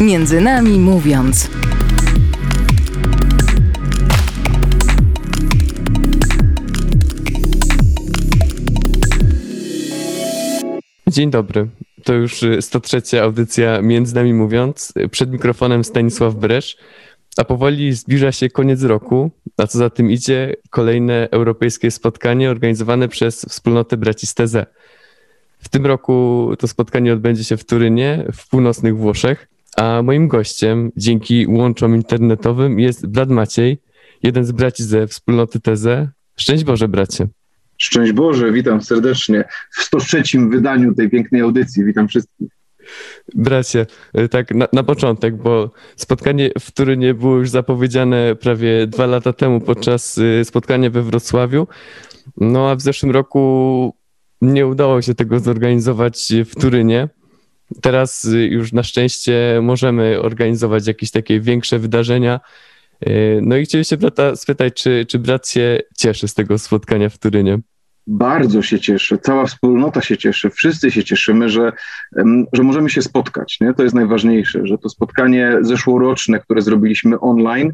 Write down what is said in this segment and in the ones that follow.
Między nami mówiąc. Dzień dobry. To już 103. audycja Między nami mówiąc. Przed mikrofonem Stanisław Bresz. A powoli zbliża się koniec roku, a co za tym idzie, kolejne europejskie spotkanie organizowane przez wspólnotę braci Steze. W tym roku to spotkanie odbędzie się w Turynie, w północnych Włoszech, a moim gościem dzięki łączom internetowym jest brat Maciej, jeden z braci ze wspólnoty Teze. Szczęść Boże, bracie. Szczęść Boże, witam serdecznie w 103 wydaniu tej pięknej audycji. Witam wszystkich. Bracie, y, tak na, na, początek, bo spotkanie w Turynie było już zapowiedziane prawie dwa lata temu podczas y, spotkania we Wrocławiu. No a w zeszłym roku nie udało się tego zorganizować w Turynie. Teraz y, już na szczęście możemy organizować jakieś takie większe wydarzenia. No i chcieliście brata spytać, czy, czy brat się cieszy z tego spotkania w Turynie? bardzo się cieszę, cała wspólnota się cieszy, wszyscy się cieszymy, że, że możemy się spotkać. Nie? To jest najważniejsze, że to spotkanie zeszłoroczne, które zrobiliśmy online,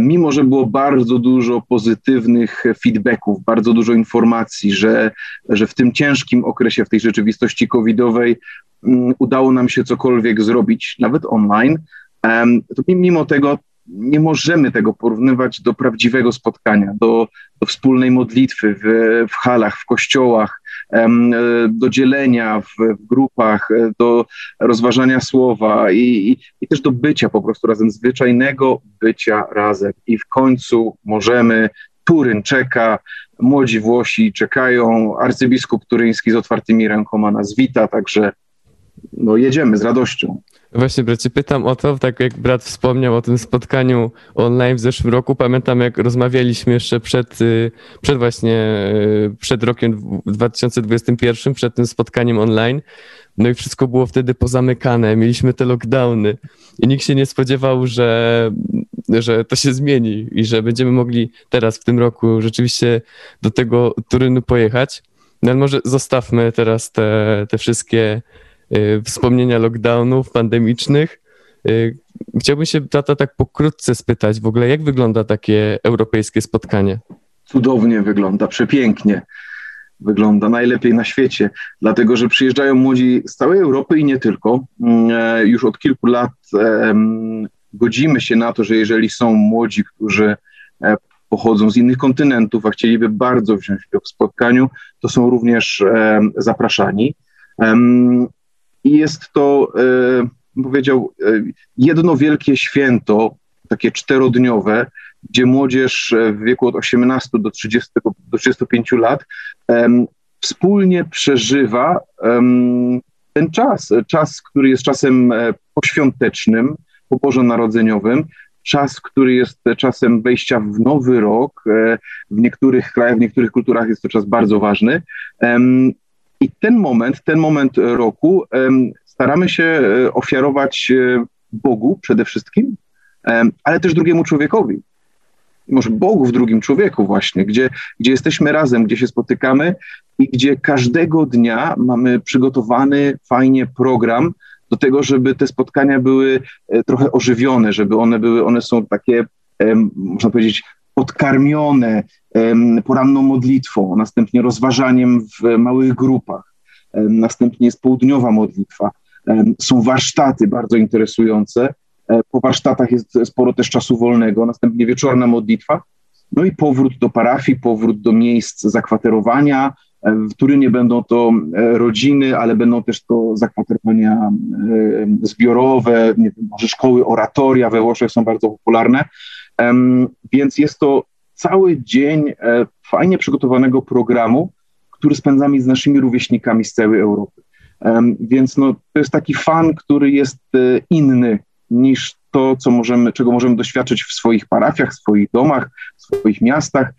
mimo że było bardzo dużo pozytywnych feedbacków, bardzo dużo informacji, że, że w tym ciężkim okresie, w tej rzeczywistości covidowej um, udało nam się cokolwiek zrobić, nawet online, um, to mimo tego nie możemy tego porównywać do prawdziwego spotkania, do, do wspólnej modlitwy w, w halach, w kościołach, do dzielenia w, w grupach, e, do rozważania słowa i, i, i, też do bycia po prostu razem, zwyczajnego bycia razem. I w końcu możemy, Turyn czeka, młodzi Włosi czekają, arcybiskup turyński z otwartymi rękoma nas wita, także no, jedziemy z radością. Właśnie, bracie, pytam o to, tak jak brat wspomniał o tym spotkaniu online w zeszłym roku. Pamiętam, jak rozmawialiśmy jeszcze przed, y, przed właśnie, y, przed rokiem 2021, przed tym spotkaniem online. No i wszystko było wtedy pozamykane, mieliśmy te lockdowny i nikt się nie spodziewał, że, że to się zmieni i że będziemy mogli teraz w tym roku rzeczywiście do tego Turynu pojechać. No ale może zostawmy teraz te, te wszystkie wspomnienia lockdownów pandemicznych. Y, chciałbym się tata tak pokrótce spytać w ogóle, jak wygląda takie europejskie spotkanie? Cudownie wygląda, przepięknie wygląda, najlepiej na świecie, dlatego że przyjeżdżają młodzi z całej Europy i nie tylko. Mm, e, już od kilku lat godzimy się na to, że jeżeli są młodzi, którzy e, pochodzą z innych kontynentów, a chcieliby bardzo wziąć udział w spotkaniu, to są również zapraszani. I jest to, e, powiedział, e, jedno wielkie święto, takie czterodniowe, gdzie młodzież w wieku od 18 do, 30, do 35 lat wspólnie przeżywa ten czas, czas, który jest czasem e, poświątecznym, po Bożonarodzeniowym, czas, który jest czasem wejścia w nowy rok. W niektórych krajach, w niektórych kulturach jest to czas bardzo ważny. I ten moment, ten moment roku staramy się e, ofiarować e, Bogu przede wszystkim, ale też drugiemu człowiekowi. Może Bogu w drugim człowieku właśnie, gdzie, gdzie jesteśmy razem, gdzie się spotykamy i gdzie każdego dnia mamy przygotowany fajnie program do tego, żeby te spotkania były e, trochę ożywione, żeby one były, one są takie, można powiedzieć, podkarmione poranną modlitwą, następnie rozważaniem w małych grupach, następnie jest południowa modlitwa, są warsztaty bardzo interesujące. E, po warsztatach jest sporo też czasu wolnego, następnie wieczorna modlitwa, no i powrót do parafii, powrót do miejsc zakwaterowania. E, w Turynie będą to e, rodziny, ale będą też to zakwaterowania zbiorowe, nie wiem, może szkoły oratoria we Włoszech są bardzo popularne. Więc jest to cały dzień fajnie przygotowanego programu, który spędzamy z naszymi rówieśnikami z całej Europy. Więc no, to jest taki fan, który jest e, inny niż to, co możemy, czego możemy doświadczyć w swoich parafiach, w swoich domach, w swoich miastach,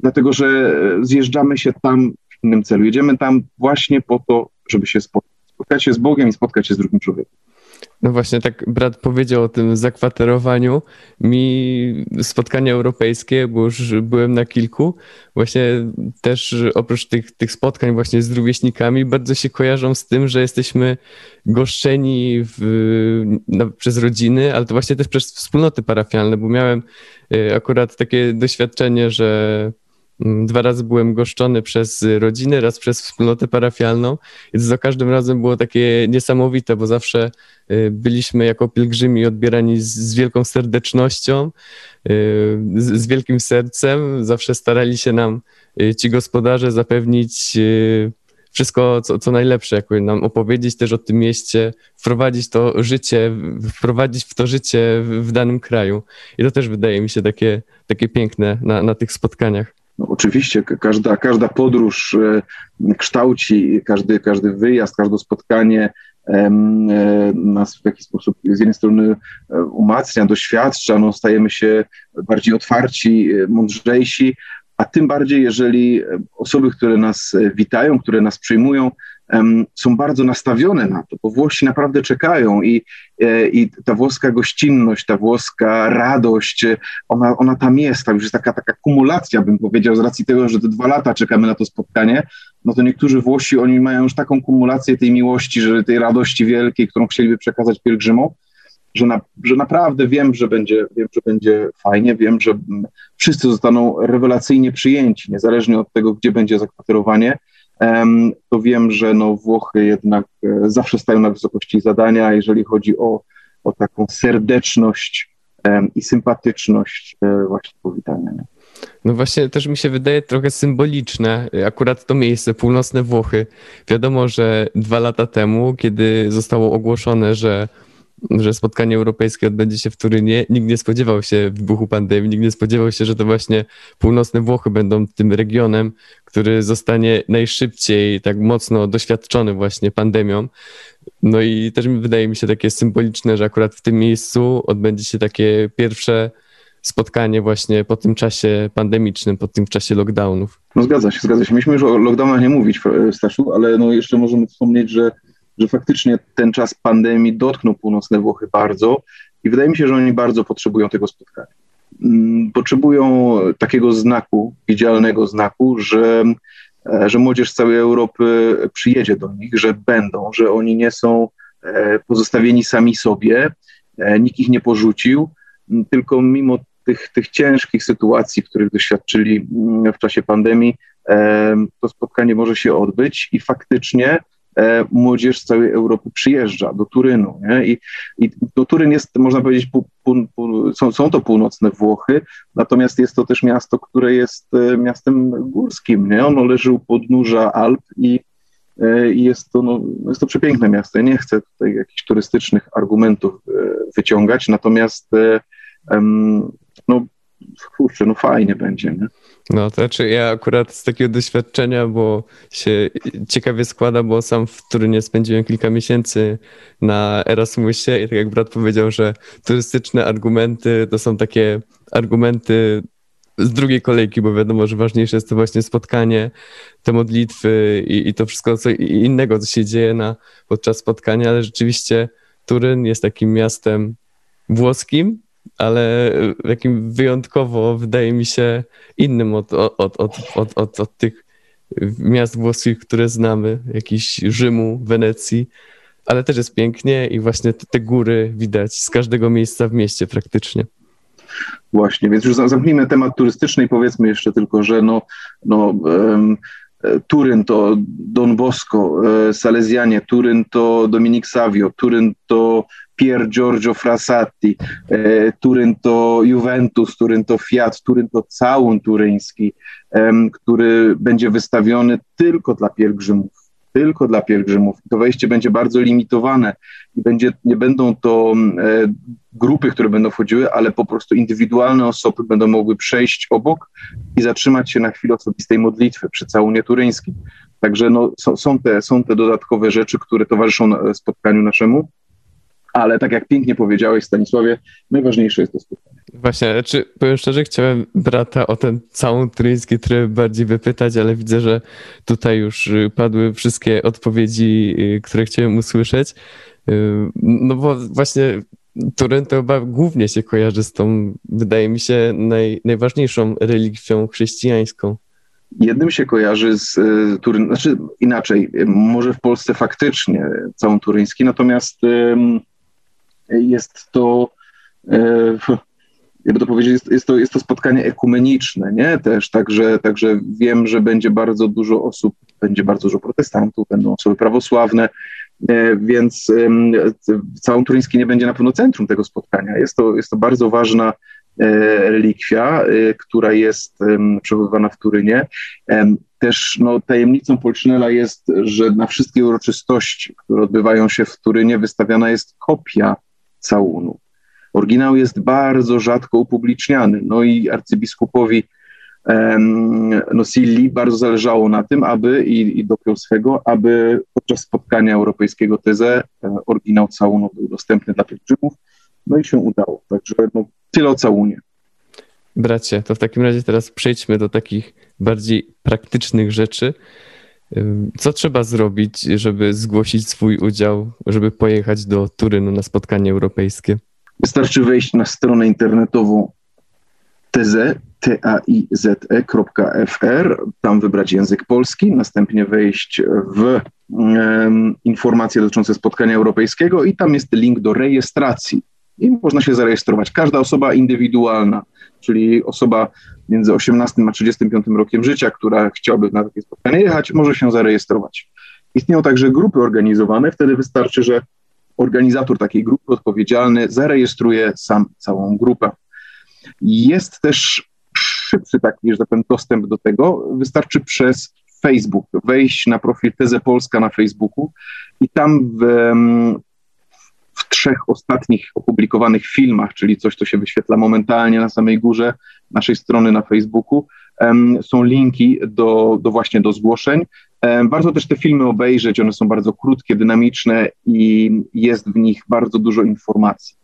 dlatego że e, zjeżdżamy się tam w innym celu. Jedziemy tam właśnie po to, żeby się spotkać. Spotkać się z Bogiem i spotkać się z drugim człowiekiem. No właśnie, tak brat powiedział o tym zakwaterowaniu. Mi spotkania europejskie, bo już byłem na kilku, właśnie też oprócz tych, tych spotkań właśnie z rówieśnikami, bardzo się kojarzą z tym, że jesteśmy goszczeni w, na, przez rodziny, ale to właśnie też przez wspólnoty parafialne, bo miałem y, akurat takie doświadczenie, że dwa razy byłem goszczony przez rodzinę, raz przez wspólnotę parafialną i za każdym razem było takie niesamowite, bo zawsze y, byliśmy jako pielgrzymi odbierani z, wielką serdecznością, y, z, z, wielkim sercem. Zawsze starali się nam y, ci gospodarze zapewnić wszystko, co, co najlepsze, jakby nam opowiedzieć też o tym mieście, wprowadzić to życie, wprowadzić w to życie w, w danym kraju. I to też wydaje mi się takie, takie piękne na, na tych spotkaniach. No, oczywiście każda, każda podróż e, kształci, każdy, każdy wyjazd, każde spotkanie e, nas w jakiś sposób z jednej strony e, umacnia, doświadcza, no, stajemy się bardziej otwarci, mądrzejsi, a tym bardziej, jeżeli osoby, które nas witają, które nas przyjmują, są bardzo nastawione na to, bo Włosi naprawdę czekają i, e, i ta włoska gościnność, ta włoska radość, ona, ona tam jest, tam już jest taka, taka kumulacja, bym powiedział, z racji tego, że te dwa lata czekamy na to spotkanie, no to niektórzy Włosi, oni mają już taką kumulację tej miłości, że tej radości wielkiej, którą chcieliby przekazać pielgrzymom, że, na, że naprawdę wiem, że będzie, wiem, że będzie fajnie, wiem, że wszyscy zostaną rewelacyjnie przyjęci, niezależnie od tego, gdzie będzie zakwaterowanie, to wiem, że no Włochy jednak e, zawsze stają na wysokości zadania, jeżeli chodzi o, o taką serdeczność i sympatyczność e, właśnie powitania. No właśnie też mi się wydaje trochę symboliczne, akurat to miejsce, północne Włochy. Wiadomo, że dwa lata temu, kiedy zostało ogłoszone, że że spotkanie europejskie odbędzie się w Turynie. Nikt nie spodziewał się wybuchu pandemii, nikt nie spodziewał się, że to właśnie północne Włochy będą tym regionem, który zostanie najszybciej tak mocno doświadczony właśnie pandemią. No i też wydaje mi się takie symboliczne, że akurat w tym miejscu odbędzie się takie pierwsze spotkanie właśnie po tym czasie pandemicznym, po tym czasie lockdownów. No zgadza się, zgadza się. Myśmy już o lockdownach nie mówić, Staszu, ale no jeszcze możemy wspomnieć, że że faktycznie ten czas pandemii dotknął północne Włochy bardzo i wydaje mi się, że oni bardzo potrzebują tego spotkania. Mm, potrzebują takiego znaku, widzialnego znaku, że, e, że młodzież z całej Europy przyjedzie do nich, że będą, że oni nie są e, pozostawieni sami sobie, e, nikt ich nie porzucił, tylko mimo tych, tych ciężkich sytuacji, których doświadczyli mm, w czasie pandemii, to spotkanie może się odbyć i faktycznie młodzież z całej Europy przyjeżdża do Turynu. Nie? I, I do Turyn jest, można powiedzieć, są, są to północne Włochy, natomiast jest to też miasto, które jest e, miastem górskim. Nie? Ono leży u podnóża Alp i, e, i jest, to, no, jest to przepiękne miasto. Ja nie chcę tutaj jakichś turystycznych argumentów wyciągać, natomiast no, kurczę, no fajnie będzie. Nie? No, to znaczy ja akurat z takiego doświadczenia, bo się ciekawie składa, bo sam w Turynie spędziłem kilka miesięcy na Erasmusie i tak jak brat powiedział, że turystyczne argumenty to są takie argumenty z drugiej kolejki, bo wiadomo, że ważniejsze jest to właśnie spotkanie, te modlitwy i, i to wszystko co innego, co się dzieje na, podczas spotkania, ale rzeczywiście Turyn jest takim miastem włoskim, ale takim wyjątkowo wydaje mi się innym od, od, od, od, od, od tych miast włoskich, które znamy, jakiś Rzymu, Wenecji, ale też jest pięknie i właśnie te, te góry widać z każdego miejsca w mieście praktycznie. Właśnie, więc już zamknijmy temat turystyczny i powiedzmy jeszcze tylko, że no, no um, Turyn to Don Bosco, e, Salezjanie, Turyn to Dominik Savio, Turyn to Pier Giorgio Frassati, e, Turyn to Juventus, Turyn to Fiat, Turyn to całun turyński, który będzie wystawiony tylko dla pielgrzymów tylko dla pielgrzymów. To wejście będzie bardzo limitowane i będzie, nie będą to e, grupy, które będą wchodziły, ale po prostu indywidualne osoby będą mogły przejść obok i zatrzymać się na chwilę osobistej modlitwy przy całunie turyńskim. Także no, są, są, te, są te dodatkowe rzeczy, które towarzyszą spotkaniu naszemu ale tak jak pięknie powiedziałeś, Stanisławie, najważniejsze jest to spotkanie. Właśnie, czy powiem szczerze, chciałem brata o ten całą tryjski tryb bardziej wypytać, ale widzę, że tutaj już padły wszystkie odpowiedzi, y, które chciałem usłyszeć. No bo właśnie Turyn to chyba głównie się kojarzy z tą, wydaje mi się, naj, najważniejszą relikwią chrześcijańską. Jednym się kojarzy z y, Turyn, znaczy inaczej, może w Polsce faktycznie całą turyński, natomiast jest to, e, jakby to powiedzieć, jest, jest, to, jest to spotkanie ekumeniczne, nie? Też, także, także wiem, że będzie bardzo dużo osób, będzie bardzo dużo protestantów, będą osoby prawosławne, e, więc całą Turyński nie będzie na pewno centrum tego spotkania. Jest to, jest to bardzo ważna e, relikwia, która jest przechowywana w Turynie. Też no, tajemnicą Polczynela jest, że na wszystkie uroczystości, które odbywają się w Turynie, wystawiana jest kopia całunu. Oryginał jest bardzo rzadko upubliczniany, no i arcybiskupowi Nosilli bardzo zależało na tym, aby i, i do Piłsudskiego, aby podczas spotkania europejskiego Teze e, oryginał całunu był dostępny dla pielgrzymów, no i się udało. Także no, tyle o całunie. Bracie, to w takim razie teraz przejdźmy do takich bardziej praktycznych rzeczy. Co trzeba zrobić, żeby zgłosić swój udział, żeby pojechać do Turynu na spotkanie europejskie? Wystarczy wejść na stronę internetową teze, taize.fr, tam wybrać język polski, następnie wejść w um, informacje dotyczące spotkania europejskiego i tam jest link do rejestracji i można się zarejestrować. Każda osoba indywidualna, czyli osoba między 18 a 35 rokiem życia, która chciałaby na takie spotkanie jechać, może się zarejestrować. Istnieją także grupy organizowane, wtedy wystarczy, że organizator takiej grupy odpowiedzialny zarejestruje sam całą grupę. Jest też szybszy taki, że tak powiem, dostęp do tego. Wystarczy przez Facebook wejść na profil Teze Polska na Facebooku i tam w trzech ostatnich opublikowanych filmach, czyli coś, co się wyświetla momentalnie na samej górze naszej strony na Facebooku, są linki do, do właśnie do zgłoszeń. Warto też te filmy obejrzeć, one są bardzo krótkie, dynamiczne i jest w nich bardzo dużo informacji.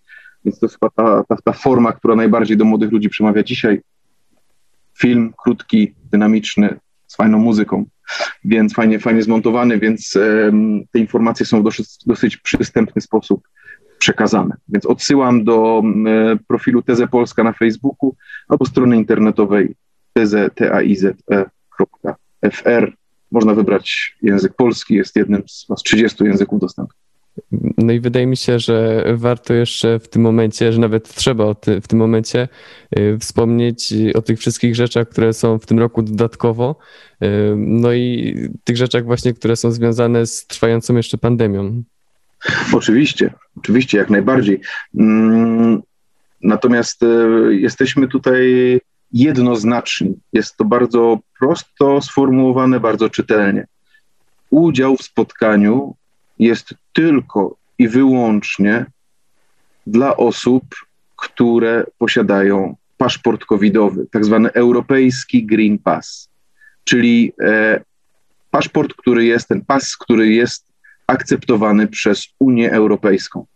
Więc to jest chyba ta, ta, ta forma, która najbardziej do młodych ludzi przemawia dzisiaj. Film krótki, dynamiczny, z fajną muzyką, więc fajnie, fajnie zmontowany, więc um, te informacje są w dosyć, dosyć przystępny sposób przekazane. Więc odsyłam do um, profilu Teze Polska na Facebooku albo strony internetowej teze.taize.fr. Można wybrać język polski, jest jednym z 30 języków dostępnych. No i wydaje mi się, że warto jeszcze w tym momencie, że nawet trzeba w tym momencie y, wspomnieć o tych wszystkich rzeczach, które są w tym roku dodatkowo, y, no i tych rzeczach właśnie, które są związane z trwającą jeszcze pandemią. Oczywiście, oczywiście, jak najbardziej. Mm, natomiast y, jesteśmy tutaj jednoznaczni. Jest to bardzo prosto sformułowane, bardzo czytelnie. Udział w spotkaniu jest tylko i wyłącznie dla osób, które posiadają paszport covidowy, tak zwany europejski Green Pass, czyli e, paszport, który jest, ten pas, który jest akceptowany przez Unię Europejską.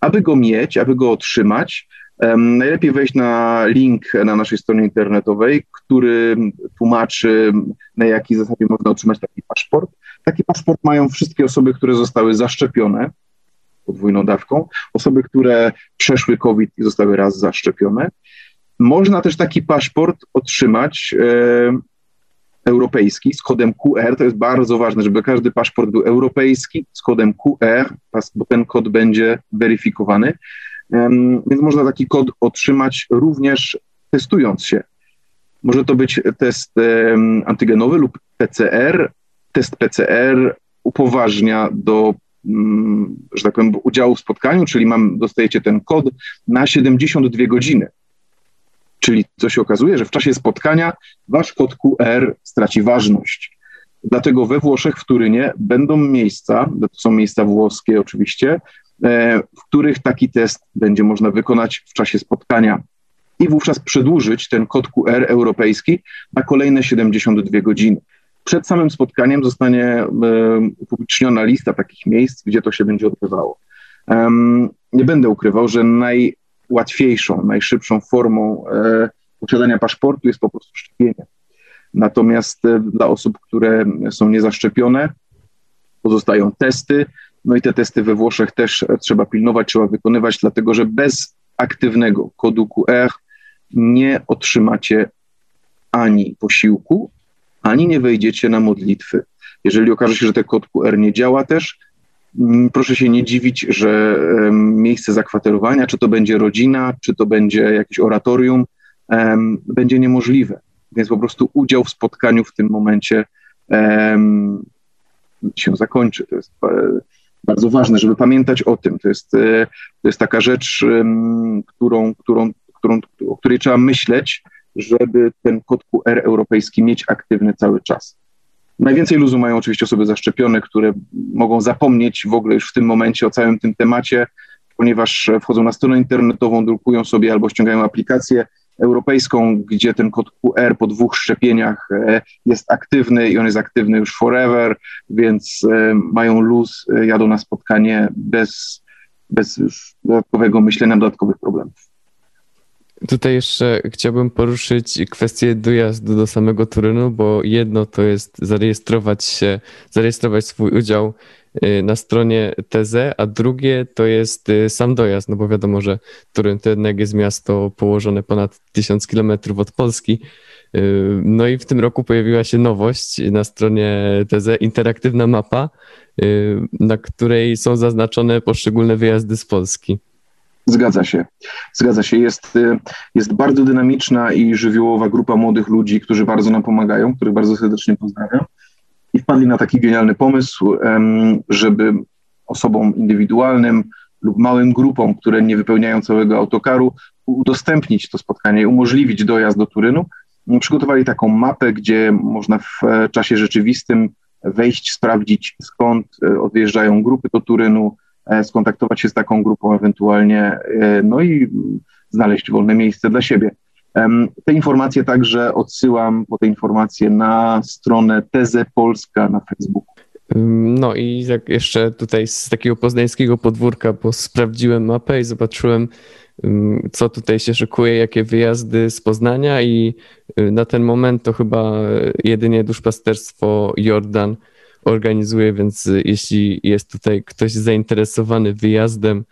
Aby go mieć, aby go otrzymać, Najlepiej wejść na link na naszej stronie internetowej, który tłumaczy, na jakiej zasadzie można otrzymać taki paszport. Taki paszport mają wszystkie osoby, które zostały zaszczepione podwójną dawką, osoby, które przeszły COVID i zostały raz zaszczepione. Można też taki paszport otrzymać europejski z kodem QR. To jest bardzo ważne, żeby każdy paszport był europejski z kodem QR, bo ten kod będzie weryfikowany. Więc można taki kod otrzymać również testując się. Może to być test antygenowy lub PCR. Test PCR upoważnia do, mm, że tak powiem, udziału w spotkaniu, czyli mam, dostajecie ten kod na 72 godziny. Czyli co się okazuje, że w czasie spotkania wasz kod QR straci ważność. Dlatego we Włoszech, w Turynie będą miejsca, to są miejsca włoskie oczywiście, E, w których taki test będzie można wykonać w czasie spotkania i wówczas przedłużyć ten kod QR europejski na kolejne 72 godziny. Przed samym spotkaniem zostanie e, upubliczniona lista takich miejsc, gdzie to się będzie odbywało. Nie będę ukrywał, że najłatwiejszą, najszybszą formą e, posiadania paszportu jest po prostu szczepienie. Natomiast dla osób, które są niezaszczepione, pozostają testy, No i te testy we Włoszech też trzeba pilnować, trzeba wykonywać, dlatego że bez aktywnego kodu QR nie otrzymacie ani posiłku, ani nie wejdziecie na modlitwy. Jeżeli okaże się, że ten kod QR nie działa też, proszę się nie dziwić, że miejsce zakwaterowania, czy to będzie rodzina, czy to będzie jakieś oratorium, będzie niemożliwe. Więc po prostu udział w spotkaniu w tym momencie się zakończy. To jest e, bardzo ważne, żeby pamiętać o tym. To jest, e, to jest taka rzecz, którą, którą, którą, o której trzeba myśleć, żeby ten kod QR europejski mieć aktywny cały czas. Najwięcej luzu mają oczywiście osoby zaszczepione, które mogą zapomnieć w ogóle już w tym momencie o całym tym temacie, ponieważ wchodzą na stronę internetową, drukują sobie albo ściągają aplikację europejską, gdzie ten kod QR po dwóch szczepieniach e, jest aktywny i on jest aktywny już forever, więc e, mają luz, e, jadą na spotkanie bez, bez dodatkowego myślenia, dodatkowych problemów. Tutaj jeszcze chciałbym poruszyć kwestię dojazdu do samego Turynu, bo jedno to jest zarejestrować się, zarejestrować swój udział y, na stronie TZ, a drugie to jest y, sam dojazd, no bo wiadomo, że Turyn to jednak jest miasto położone ponad 1000 kilometrów od Polski. Y, no i w tym roku pojawiła się nowość na stronie TZ, interaktywna mapa, na której są zaznaczone poszczególne wyjazdy z Polski. Zgadza się. Zgadza się. Jest, y, jest bardzo dynamiczna i żywiołowa grupa młodych ludzi, którzy bardzo nam pomagają, których bardzo serdecznie pozdrawiam. I wpadli na taki genialny pomysł, żeby osobom indywidualnym lub małym grupom, które nie wypełniają całego autokaru, udostępnić to spotkanie umożliwić dojazd do Turynu. Przygotowali taką mapę, gdzie można w e, czasie rzeczywistym wejść, sprawdzić skąd e, odjeżdżają grupy do Turynu, skontaktować się z taką grupą ewentualnie, e, no i znaleźć wolne miejsce dla siebie. Te informacje także odsyłam po te informacje na stronę Teze Polska na Facebooku. No i jak jeszcze tutaj z takiego poznańskiego podwórka, bo sprawdziłem mapę i zobaczyłem, co tutaj się szykuje, jakie wyjazdy z Poznania i y, na ten moment to chyba jedynie duszpasterstwo Jordan organizuje, więc y, jeśli jest tutaj ktoś zainteresowany wyjazdem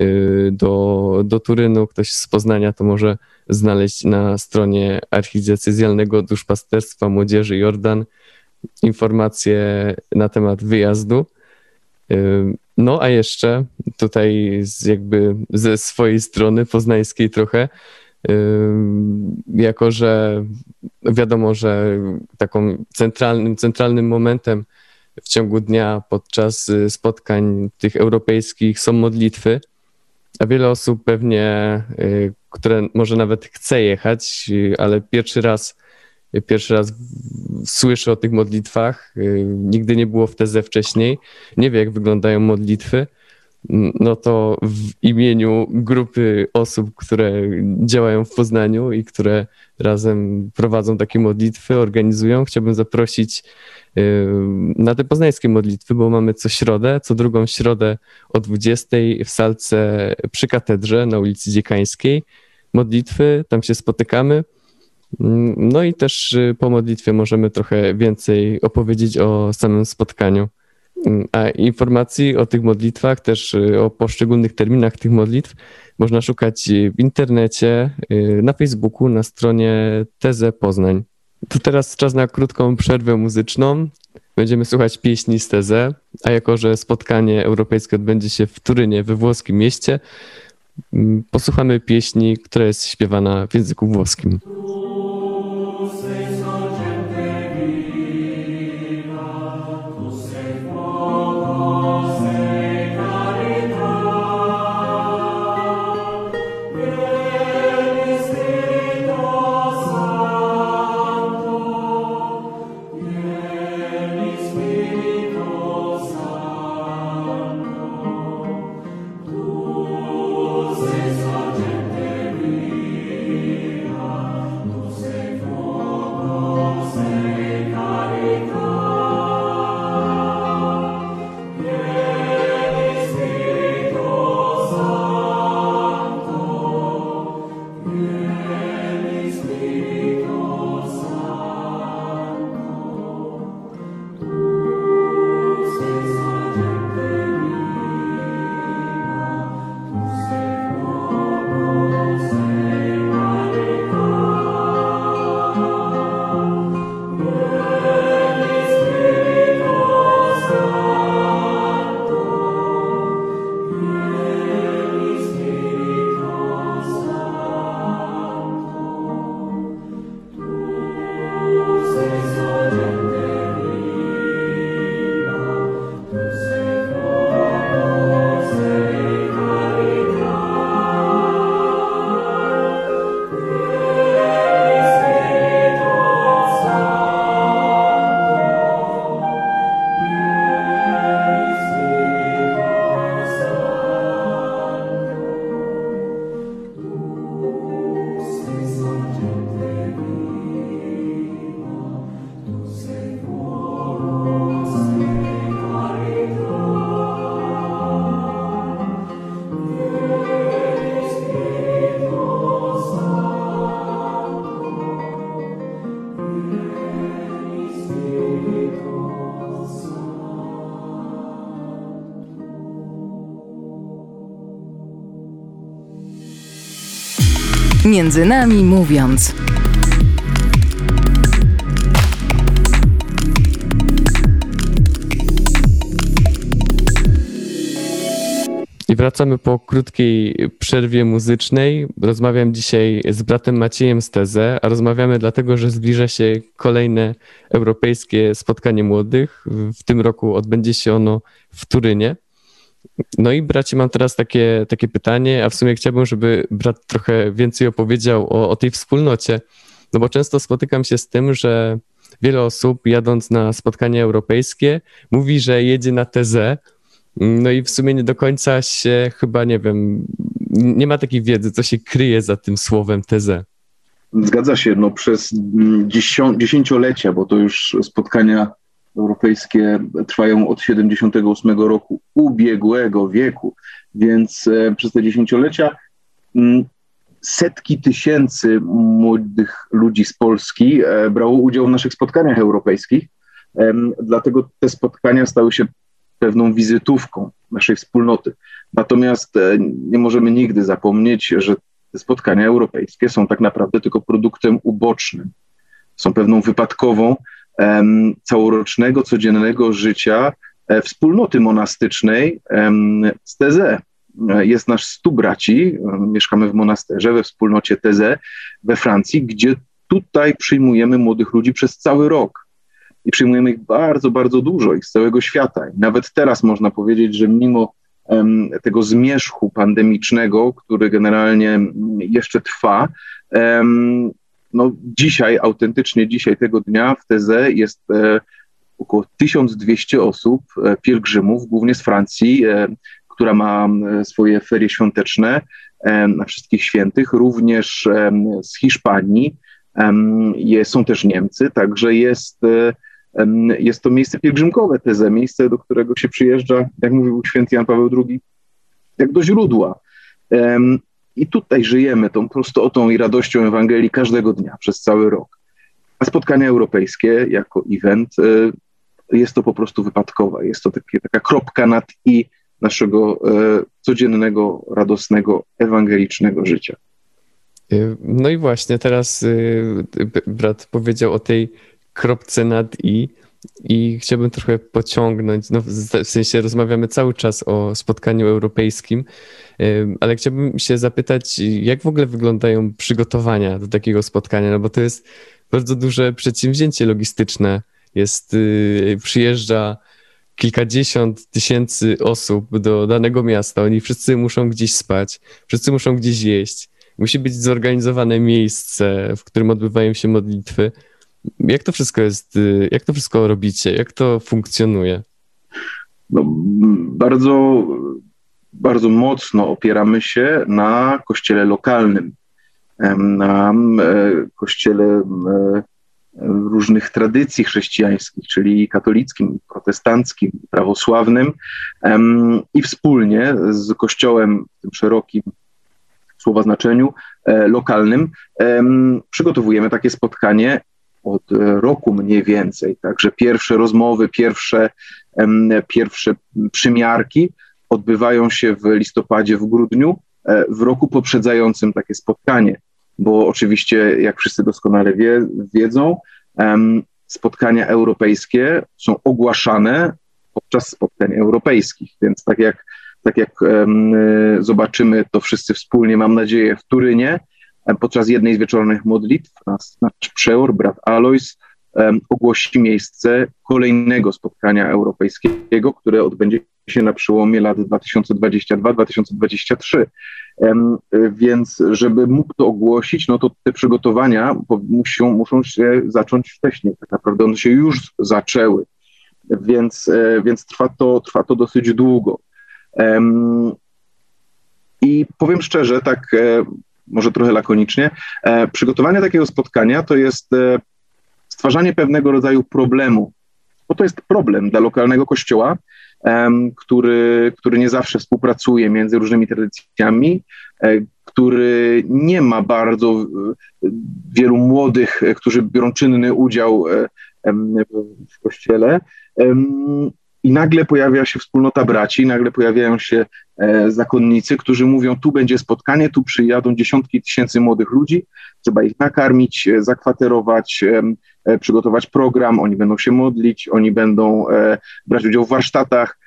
y, do, do Turynu, ktoś z Poznania, to może znaleźć na stronie Archidiecezjalnego Duszpasterstwa Młodzieży Jordan informacje na temat wyjazdu. Y, no a jeszcze tutaj jakby ze swojej strony poznańskiej trochę, jako że wiadomo, że taką centralnym, centralnym momentem w ciągu dnia podczas y, spotkań tych europejskich są modlitwy, a wiele osób pewnie, y, które może nawet chce jechać, y, ale pierwszy raz, pierwszy raz słyszy o tych modlitwach, nigdy nie było w teze wcześniej, nie wie jak wyglądają modlitwy, no to w imieniu grupy osób, które działają w Poznaniu i które razem prowadzą takie modlitwy, organizują, chciałbym zaprosić na te poznańskie modlitwy, bo mamy co środę, co drugą środę o 20 w salce przy katedrze na ulicy Dziekańskiej. Modlitwy, tam się spotykamy. No i też y, po modlitwie możemy trochę więcej opowiedzieć o samym spotkaniu. A informacji o tych modlitwach, też y, o poszczególnych terminach tych modlitw można szukać w internecie, y, na Facebooku, na stronie Teze Poznań. To teraz czas na krótką przerwę muzyczną. Będziemy słuchać pieśni z Teze, a jako, że spotkanie europejskie odbędzie się w Turynie, we włoskim mieście, mm, posłuchamy pieśni, która jest śpiewana w języku włoskim. Między nami mówiąc. I wracamy po krótkiej przerwie muzycznej. Rozmawiam dzisiaj z bratem Maciejem z Teze, a rozmawiamy dlatego, że zbliża się kolejne europejskie spotkanie młodych. W tym roku odbędzie się ono w Turynie. No i bracie, mam teraz takie, takie pytanie, a w sumie chciałbym, żeby brat trochę więcej opowiedział o, o tej wspólnocie, no bo często spotykam się z tym, że wiele osób jadąc na spotkania europejskie mówi, że jedzie na tezę, no i w sumie nie do końca się chyba, nie wiem, nie ma takiej wiedzy, co się kryje za tym słowem tezę. Zgadza się, no przez dziesięciolecia, bo to już spotkania europejskie trwają od 78 roku ubiegłego wieku, więc e, przez te dziesięciolecia mm, setki tysięcy młodych ludzi z Polski e, brało udział w naszych spotkaniach europejskich. Dlatego te spotkania stały się pewną wizytówką naszej wspólnoty. Natomiast e, nie możemy nigdy zapomnieć, że te spotkania europejskie są tak naprawdę tylko produktem ubocznym. Są pewną wypadkową całorocznego, codziennego życia e, wspólnoty monastycznej z Teze. Jest nasz stu braci, um, mieszkamy w monasterze, we wspólnocie Teze we Francji, gdzie tutaj przyjmujemy młodych ludzi przez cały rok i przyjmujemy ich bardzo, bardzo dużo ich z całego świata. I nawet teraz można powiedzieć, że mimo tego zmierzchu pandemicznego, który generalnie jeszcze trwa, no dzisiaj, autentycznie dzisiaj tego dnia w Teze jest e, około 1200 osób, e, pielgrzymów, głównie z Francji, e, która ma swoje ferie świąteczne na wszystkich świętych, również z Hiszpanii, są też Niemcy, także jest jest to miejsce pielgrzymkowe, teze, miejsce, do którego się przyjeżdża, jak mówił święty Jan Paweł II, jak do źródła. I tutaj żyjemy tą prostotą i radością Ewangelii każdego dnia, przez cały rok. A spotkania europejskie jako event e, jest to po prostu wypadkowa. Jest to takie, taka kropka nad i naszego e, codziennego, radosnego, ewangelicznego życia. E, no i właśnie teraz brat powiedział o tej kropce nad i i chciałbym trochę pociągnąć, no w sensie rozmawiamy cały czas o spotkaniu europejskim, ale chciałbym się zapytać, jak w ogóle wyglądają przygotowania do takiego spotkania, no bo to jest bardzo duże przedsięwzięcie logistyczne. Jest, y, przyjeżdża kilkadziesiąt tysięcy osób do danego miasta, oni wszyscy muszą gdzieś spać, wszyscy muszą gdzieś jeść, musi być zorganizowane miejsce, w którym odbywają się modlitwy. Jak to wszystko jest, y, jak to wszystko robicie, jak to funkcjonuje? No, bardzo, bardzo mocno opieramy się na kościele lokalnym, na kościele różnych tradycji chrześcijańskich, czyli katolickim, protestanckim, prawosławnym i wspólnie z kościołem w tym szerokim słowa znaczeniu e, lokalnym przygotowujemy takie spotkanie od e, roku mniej więcej. Także pierwsze rozmowy, pierwsze, pierwsze przymiarki odbywają się w listopadzie, w grudniu, e, w roku poprzedzającym takie spotkanie, bo oczywiście, jak wszyscy doskonale wie, wiedzą, spotkania europejskie są ogłaszane podczas spotkań europejskich, więc tak jak, tak jak zobaczymy to wszyscy wspólnie, mam nadzieję, w Turynie, podczas jednej z wieczornych modlitw nasz, nasz przeor, brat Alois, ogłosi miejsce kolejnego spotkania europejskiego, które odbędzie się na przełomie lat 2022-2023. Um, więc żeby mógł to ogłosić, no to te przygotowania muszą, muszą się zacząć wcześniej. Tak naprawdę one się już zaczęły, więc, e, więc trwa, to, trwa to dosyć długo. I powiem szczerze, tak e, może trochę lakonicznie. E, przygotowanie takiego spotkania to jest e, stwarzanie pewnego rodzaju problemu, bo to jest problem dla lokalnego kościoła, który, który nie zawsze współpracuje między różnymi tradycjami, e, który nie ma bardzo wielu młodych, którzy biorą czynny udział w kościele. I nagle pojawia się wspólnota braci, nagle pojawiają się e, zakonnicy, którzy mówią: Tu będzie spotkanie, tu przyjadą dziesiątki tysięcy młodych ludzi, trzeba ich nakarmić, e, zakwaterować, e, przygotować program, oni będą się modlić, oni będą brać udział w warsztatach.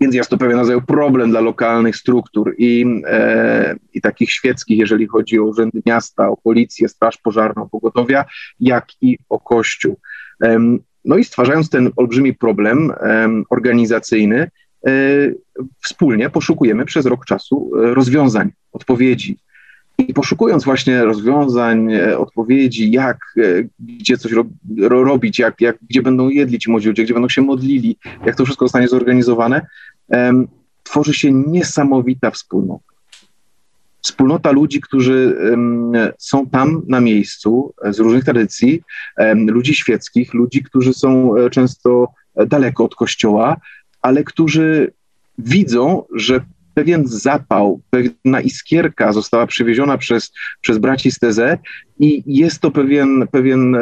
Więc jest to pewien rodzaj problem dla lokalnych struktur i, e, i takich świeckich, jeżeli chodzi o urzędy miasta, o policję, straż pożarną, pogotowia, jak i o kościół. E, no i stwarzając ten olbrzymi problem e, organizacyjny, wspólnie poszukujemy przez rok czasu rozwiązań, odpowiedzi. I poszukując właśnie rozwiązań, odpowiedzi, jak, gdzie coś ro, robić, jak, jak, gdzie będą jedli ci młodzi ludzie, gdzie będą się modlili, jak to wszystko zostanie zorganizowane, tworzy się niesamowita wspólnota. Wspólnota ludzi, którzy są tam na miejscu z różnych tradycji, ludzi świeckich, ludzi, którzy są e, często daleko od kościoła, ale którzy widzą, że pewien zapał, pewna iskierka została przywieziona przez, przez braci z TZ i jest to pewien, pewien e,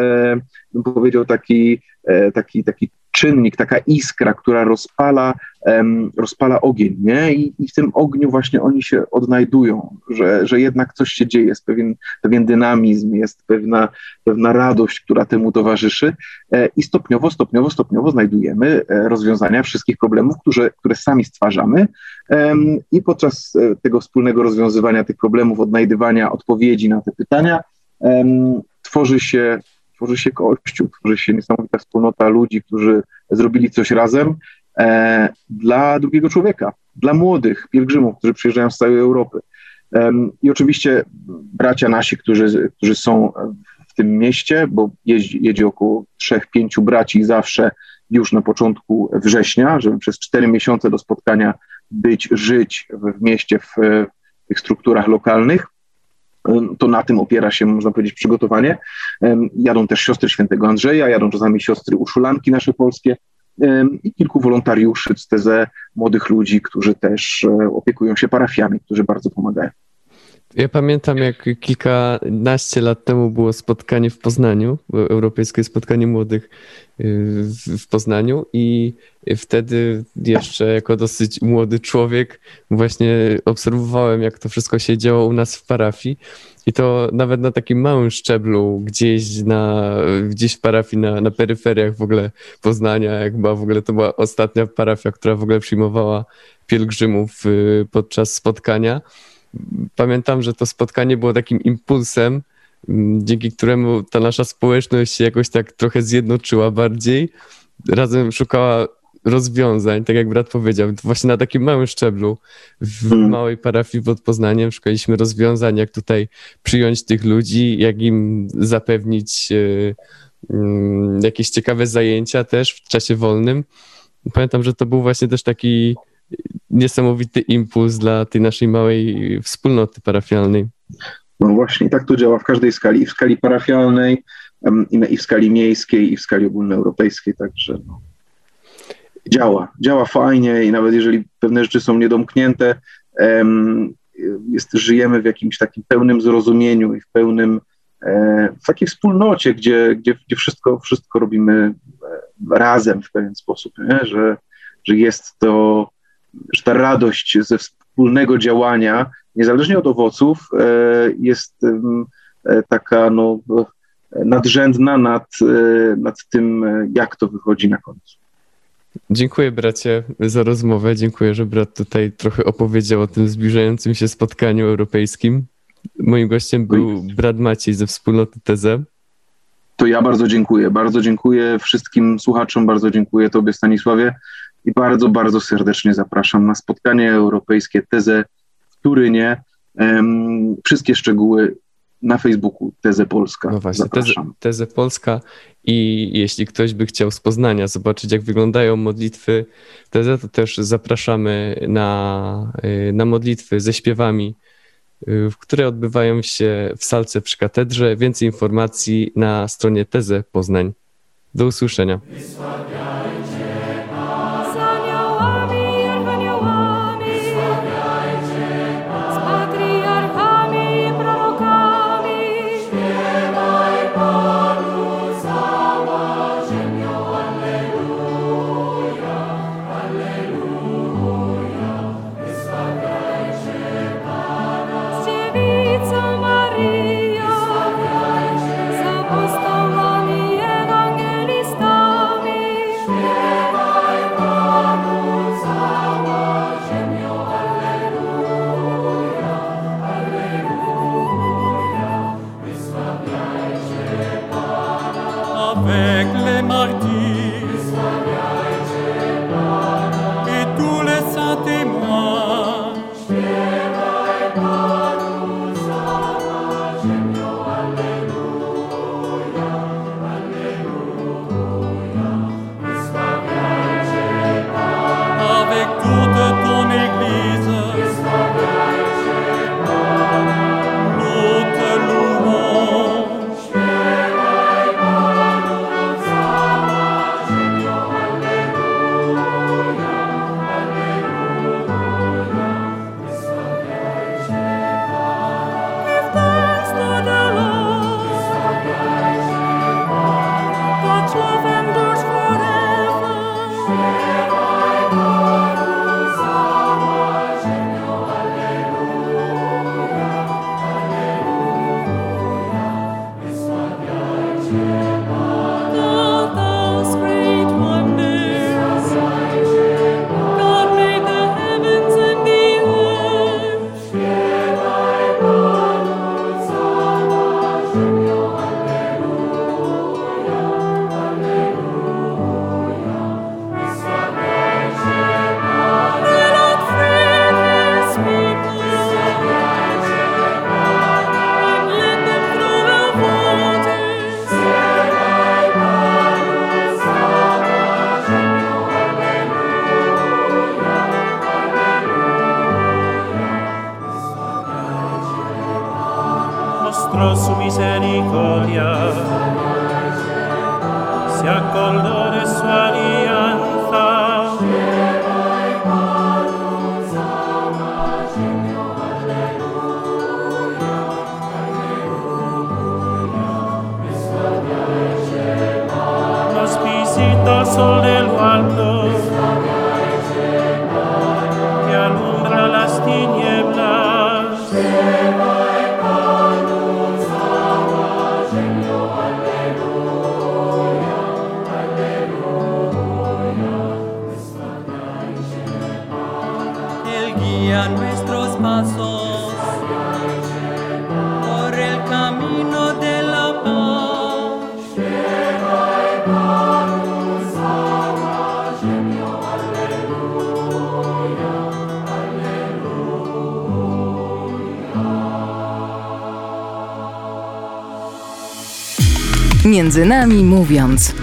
bym powiedział, taki, e, taki, taki czynnik, taka iskra, która rozpala, um, rozpala ogień, nie? I, I, w tym ogniu właśnie oni się odnajdują, że, że jednak coś się dzieje, jest pewien, pewien dynamizm, jest pewna, pewna radość, która temu towarzyszy e, i stopniowo, stopniowo, stopniowo znajdujemy e, rozwiązania wszystkich problemów, które, które sami stwarzamy e, i podczas tego wspólnego rozwiązywania tych problemów, odnajdywania odpowiedzi na te pytania, tworzy się tworzy się kościół, tworzy się niesamowita wspólnota ludzi, którzy zrobili coś razem e, dla drugiego człowieka, dla młodych pielgrzymów, którzy przyjeżdżają z całej Europy. E, I oczywiście bracia nasi, którzy, którzy są w tym mieście, bo jeździ, jedzie około trzech, pięciu braci zawsze już na początku września, żeby przez cztery miesiące do spotkania być, żyć w, w mieście, w, w tych strukturach lokalnych to na tym opiera się, można powiedzieć, przygotowanie. Jadą też siostry świętego Andrzeja, jadą czasami siostry uszulanki nasze polskie i kilku wolontariuszy z TZ, młodych ludzi, którzy też e, opiekują się parafiami, którzy bardzo pomagają. Ja pamiętam, jak kilkanaście lat temu było spotkanie w Poznaniu, europejskie spotkanie młodych y, w Poznaniu i wtedy jeszcze jako dosyć młody człowiek właśnie obserwowałem, jak to wszystko się działo u nas w parafii. I to nawet na takim małym szczeblu, gdzieś, na, gdzieś w parafii, na, na peryferiach w ogóle Poznania, jak była w ogóle, to była ostatnia parafia, która w ogóle przyjmowała pielgrzymów y, podczas spotkania pamiętam, że to spotkanie było takim impulsem, dzięki któremu ta nasza społeczność się jakoś tak trochę zjednoczyła bardziej. Razem szukała rozwiązań, tak jak brat powiedział, właśnie na takim małym szczeblu w hmm. małej parafii pod Poznaniem szukaliśmy rozwiązań, jak tutaj przyjąć tych ludzi, jak im zapewnić y, y, jakieś ciekawe zajęcia też w czasie wolnym. Pamiętam, że to był właśnie też taki niesamowity impuls dla tej naszej małej wspólnoty parafialnej. No właśnie, tak to działa w każdej skali, i w skali parafialnej, i w skali miejskiej, i w skali ogólnoeuropejskiej, także no, działa, działa fajnie i nawet jeżeli pewne rzeczy są niedomknięte, jest, żyjemy w jakimś takim pełnym zrozumieniu i w pełnym, e, w takiej wspólnocie, gdzie, gdzie, gdzie wszystko, wszystko robimy e, razem w pewien sposób, nie? Że, że jest to że ta radość ze wspólnego działania, niezależnie od owoców, e, jest e, taka no, nadrzędna nad, e, nad tym, jak to wychodzi na końcu. Dziękuję bracie za rozmowę. Dziękuję, że brat tutaj trochę opowiedział o tym zbliżającym się spotkaniu europejskim. Moim gościem był brat Maciej ze wspólnoty Teze. To ja bardzo dziękuję. Bardzo dziękuję wszystkim słuchaczom, bardzo dziękuję Tobie, Stanisławie i bardzo, bardzo serdecznie zapraszam na spotkanie europejskie Teze w Turynie. Um, wszystkie szczegóły na Facebooku Teze Polska. No właśnie, teze, teze, Polska i jeśli ktoś by chciał z Poznania zobaczyć, jak wyglądają modlitwy Teze, to też zapraszamy na, y, na modlitwy ze śpiewami, y, które odbywają się w salce przy katedrze. Więcej informacji na stronie Teze Poznań. Do usłyszenia. Sol de lo alto, Między nami mówiąc.